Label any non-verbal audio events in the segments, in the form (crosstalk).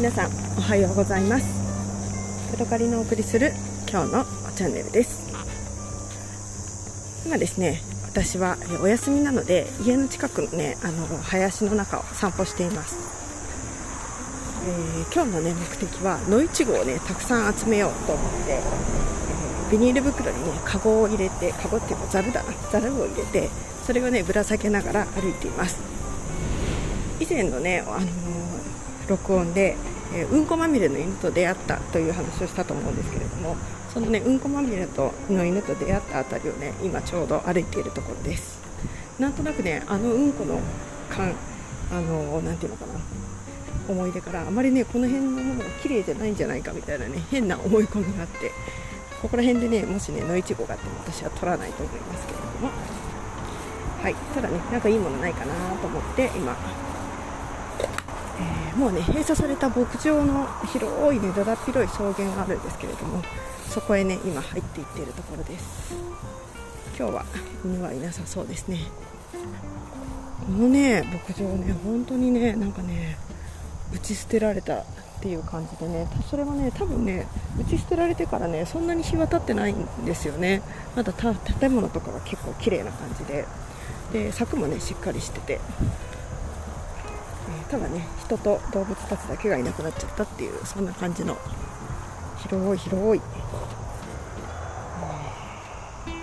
皆さんおはようございます。ヤドカリのお送りする今日のチャンネルです。今ですね私はお休みなので家の近くのねあの林の中を散歩しています、えー、今日のね目的は野いちごをねたくさん集めようと思って、えー、ビニール袋にねカゴを入れてカゴっていうかザルだな。ザルを入れてそれをねぶら下げながら歩いています。以前のね、あのー、録音で、えうんこまみれの犬と出会ったという話をしたと思うんですけれどもそのねうんこまみれとの犬と出会った辺りをね今ちょうど歩いているところです。なんとなくねあのうんこの感あのなんていうのかな思い出からあまりねこの辺のものが綺麗じゃないんじゃないかみたいなね変な思い込みがあってここら辺でねもしね野いちごがあっても私は取らないと思いますけれども。はいただねなんかいいものないかなと思って今えー、もうね閉鎖された牧場の広いねだだっ広い草原があるんですけれどもそこへね今入っていっているところです。今日は犬はいなさそうですね。このね牧場ね本当にねなんかね打ち捨てられたっていう感じでねそれはね多分ね打ち捨てられてからねそんなに日は経ってないんですよね。まだ建物とかが結構綺麗な感じで。で柵もねしっかりしてて。ただね人と動物たちだけがいなくなっちゃったっていうそんな感じの広い広い、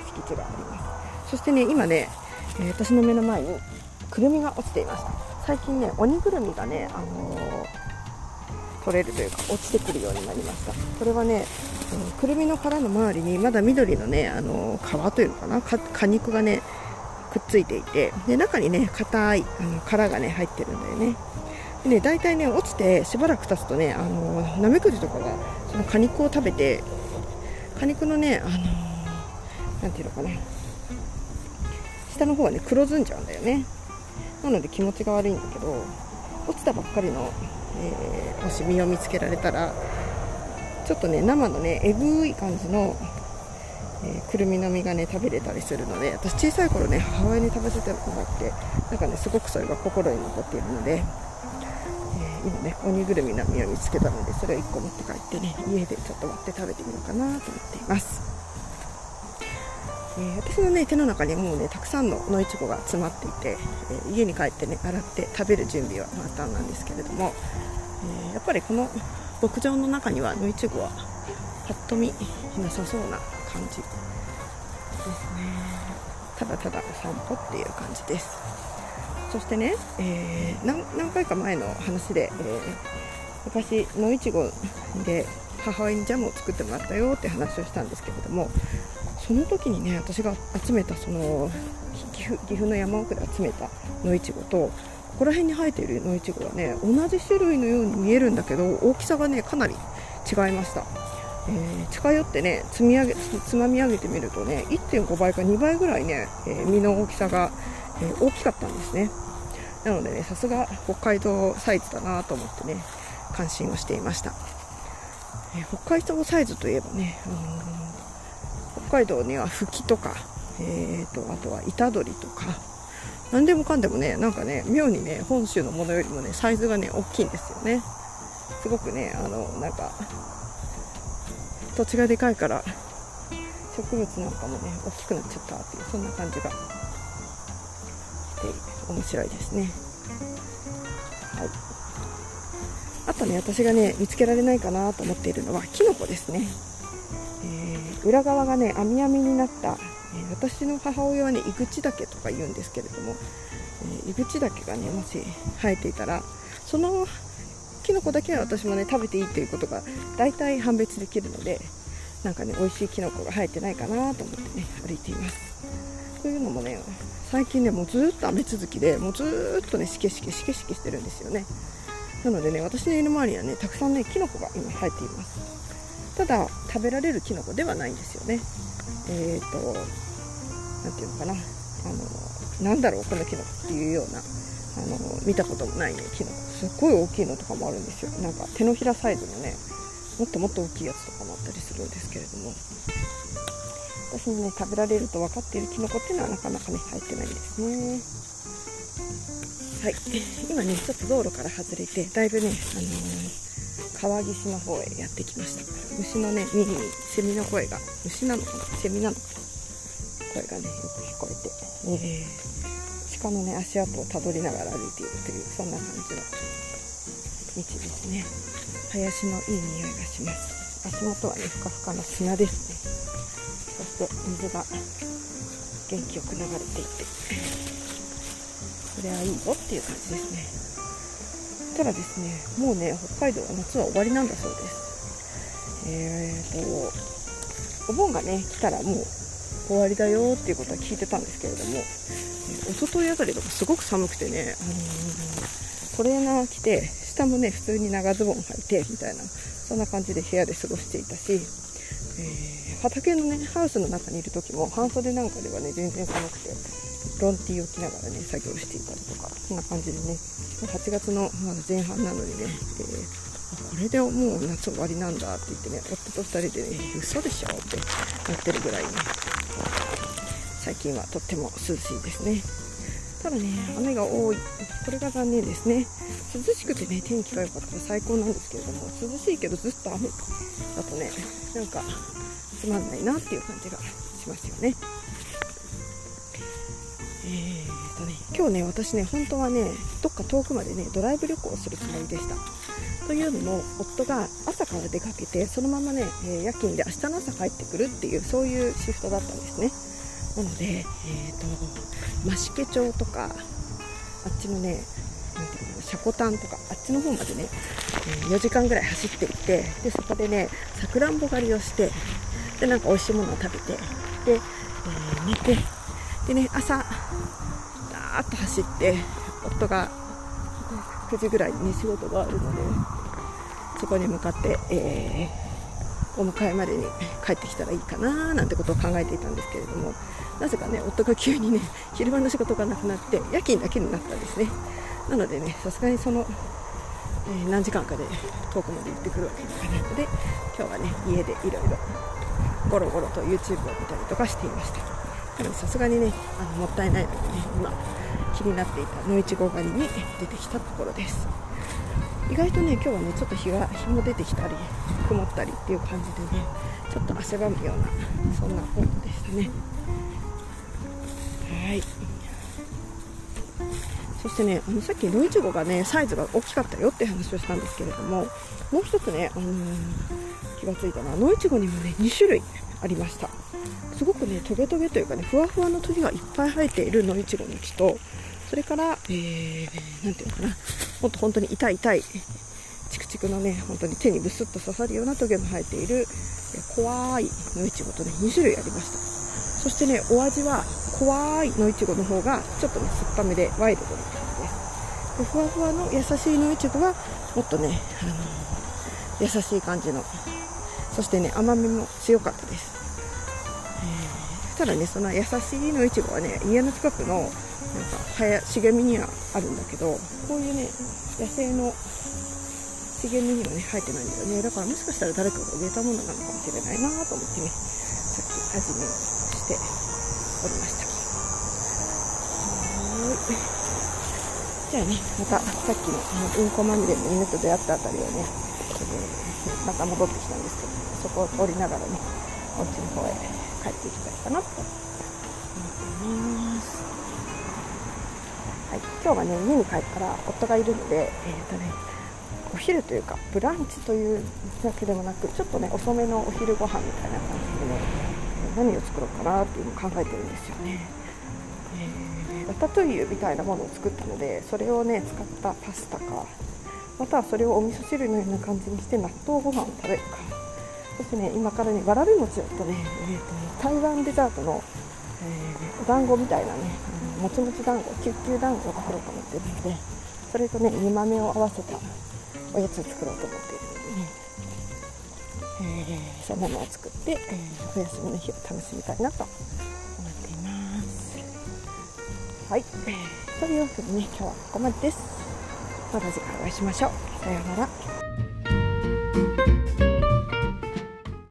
敷地があります。そしてね今ね、え、私の目の前にくるみが落ちていました最近ね鬼ぐるみがね、あのー、取れるというか落ちてくるようになりました。これはね、くるみの殻の周りにまだ緑のね、あの皮というのかな？果肉がねくっついていてで中にね硬いあの殻がね入ってるんだよね。でね大体ね落ちてしばらく経つとねあのナメクジとかがその果肉を食べて果肉のねあのなんていうのかな。下の方はね黒ずんじゃうんだよね。なので気持ちが悪いんだけど落ちたばっかりの、えー、もし実を見つけられたらちょっとね生のねえぐい感じのえー、くるみの実がね食べれたりするので私小さい頃ね母親に食べせてもらってなんかねすごくそれが心に残っているので、えー、今ね鬼ぐるみの実を見つけたのでそれを1個持って帰ってね家でちょっと割って食べてみようかなと思っています、え、私のね手の中にもうねたくさんの野いちごが詰まっていて、え家に帰ってね洗って食べる準備はまたなんですけれども、えやっぱりこの牧場の中には野いちごはぱっと見なさそうな感じ。ですね。ただただお散歩っていう感じです。そしてね、えー、何回か前の話で、えー、昔野いちごで母親にジャムを作ってもらったよって話をしたんですけれどもその時にね私が集めたその岐阜岐阜の山奥で集めた野いちごとここら辺に生えている野いちごはね同じ種類のように見えるんだけど大きさがねかなり違いましたえー、近寄ってね積み上げつまみ上げてみるとね1.5倍か2倍ぐらいね、えー、実の大きさが、え、大きかったんですね。なのでねさすが北海道サイズだなと思ってね関心をしていました、え北海道サイズといえばね、あの北海道にはフキとか、えーと、あとは板取とか何でもかんでもねなんかね妙にね本州のものよりもねサイズがね大きいんですよね。すごくねあのなんか土地がでかいから植物なんかもね大きくなっちゃったっていうそんな感じがして面白いですね。はい。あとね私がね見つけられないかなと思っているのはキノコですね、えー、裏側がね網網になった、えー、私の母親はね井口岳とか言うんですけれども、えー、井口岳がねもし生えていたらそのキノコだけは私もね食べていいということが大体判別できるのでなんかね美味しいキノコが生えてないかなと思ってね歩いています。というのもね最近ねもうずっと雨続きでもうずっとねしけしけしけしけしてるんですよね。なのでね私の家の周りはねたくさんねキノコが今生えています。ただ食べられるキノコではないんですよね。えっ、ー、と何ていうのかな。あのなんだろうこのキノコっていうようなあの見たこともないねキノコ。すっごい大きいのとかもあるんですよ。なんか手のひらサイズのねもっともっと大きいやつとかもあったりするんですけれども。私もね食べられると分かっているキノコっていうのはなかなかね入ってないんですね。はい。今ねちょっと道路から外れてだいぶね、あのー、川岸の方へやってきました。虫のね耳にセミの声が虫なのかな？セミなのかな？声がねよく聞こえて、えー、鹿のね足跡をたどりながら歩いているというそんな感じの道ですね林のいい匂いがします足元はねふかふかの砂ですねそして水が元気よく流れていてそれはいいよっていう感じですねただですねもうね北海道は夏は終わりなんだそうですえーとお盆がね来たらもう終わりだよっていうことは聞いてたんですけれども一昨日あたりとかすごく寒くてね、あのー、トレーナー着て下もね普通に長ズボン履いてみたいなそんな感じで部屋で過ごしていたし、えー、畑のねハウスの中にいる時も半袖なんかではね全然寒くてロンティーを着ながらね作業していたりとかそんな感じでね8月の前半なのにね、えー、これでもう夏終わりなんだって言ってね夫と2人でね嘘でしょってなってるぐらいね。最近はとっても涼しいですね。ただね雨が多い。これが残念ですね。涼しくてね天気が良かったら最高なんですけれども涼しいけどずっと雨。だとねなんかつまんないなっていう感じがしますよね。えーとね今日ね私ね本当はねどっか遠くまでねドライブ旅行をするつもりでした。というのも夫が朝から出かけてそのままね、え夜勤で明日の朝帰ってくるっていうそういうシフトだったんですね。なので、えーと、増毛町とかあっちのねなんていうのシャコタンとかあっちの方までね、え、4時間ぐらい走っていってでそこでねさくらんぼ狩りをしてでなんか美味しいものを食べてで、えー、寝てでね朝ダーッと走って夫が9時ぐらいに、仕事があるのでそこに向かって、えー、お迎えまでに帰ってきたらいいかななんてことを考えていたんですけれどもなぜかね夫が急にね (laughs) 昼間の仕事がなくなって夜勤だけになったんですね。なのでねさすがにその、えー、何時間かで遠くまで行ってくるわけにいかないので今日はね家でいろいろゴロゴロと YouTube を見たりとかしていました。でもさすがにねあのもったいないのでね今気になっていた野いちご狩りに出てきたところです。意外とね今日はねちょっと日が日も出てきたり曇ったりっていう感じでねちょっと汗ばむようなそんな温度でしたね。はい。そしてねあのさっき野いちごがねサイズが大きかったよって話をしたんですけれどももう一つね、あのー、気がついたのは野いちごにもね2種類ありました。すごくねトゲトゲというかねふわふわの鳥がいっぱい生えている野いちごの木とそれから、えー、なんていうのかなもっと本当に痛い痛いチクのね本当に手にブスッと刺さるようなトゲの生えている怖い野いちごとね2種類ありました。そしてねお味は怖い野いちごの方がちょっとね酸っぱめでワイルドな感じですでふわふわの優しい野いちごはもっとね、あの、優しい感じの。そしてね甘みも強かったです。ただねその優しいのいちごはね家の近くのなんか早茂みにはあるんだけどこういうね野生の茂みにはね生えてないんだよね。だからもしかしたら誰かが植えたものなのかもしれないなと思ってねさっき味見をしておりました。はい。じゃあねまたさっきのうんこまみれの犬と出会ったあたりをね、えー、また戻ってきたんですけどそこを降りながらねお家の方へ帰っていきたいかなと思っています。はい。今日はね家に帰ったら夫がいるのでえっ、ー、とねお昼というかブランチというだけでもなくちょっとね遅めのお昼ご飯みたいな感じでね何を作ろうかなっていうのを考えてるんですよね、えー、ラタトゥイユみたいなものを作ったのでそれをね使ったパスタかまたはそれをお味噌汁のような感じにして納豆ご飯を食べるか。そしてね今からねわらび餅とね,、えーと、台湾デザートの、えー、お団子みたいなね、うん、もちもち団子キュッキュ団子を作ろうと思ってるのでそれとね煮豆を合わせたおやつを作ろうと思っているのでね、えー、そんなのを作って、えー、お休みの日を楽しみたいなと思っています。はい、というわけでね今日はここまでです。また次回お会いしましょう。さようなら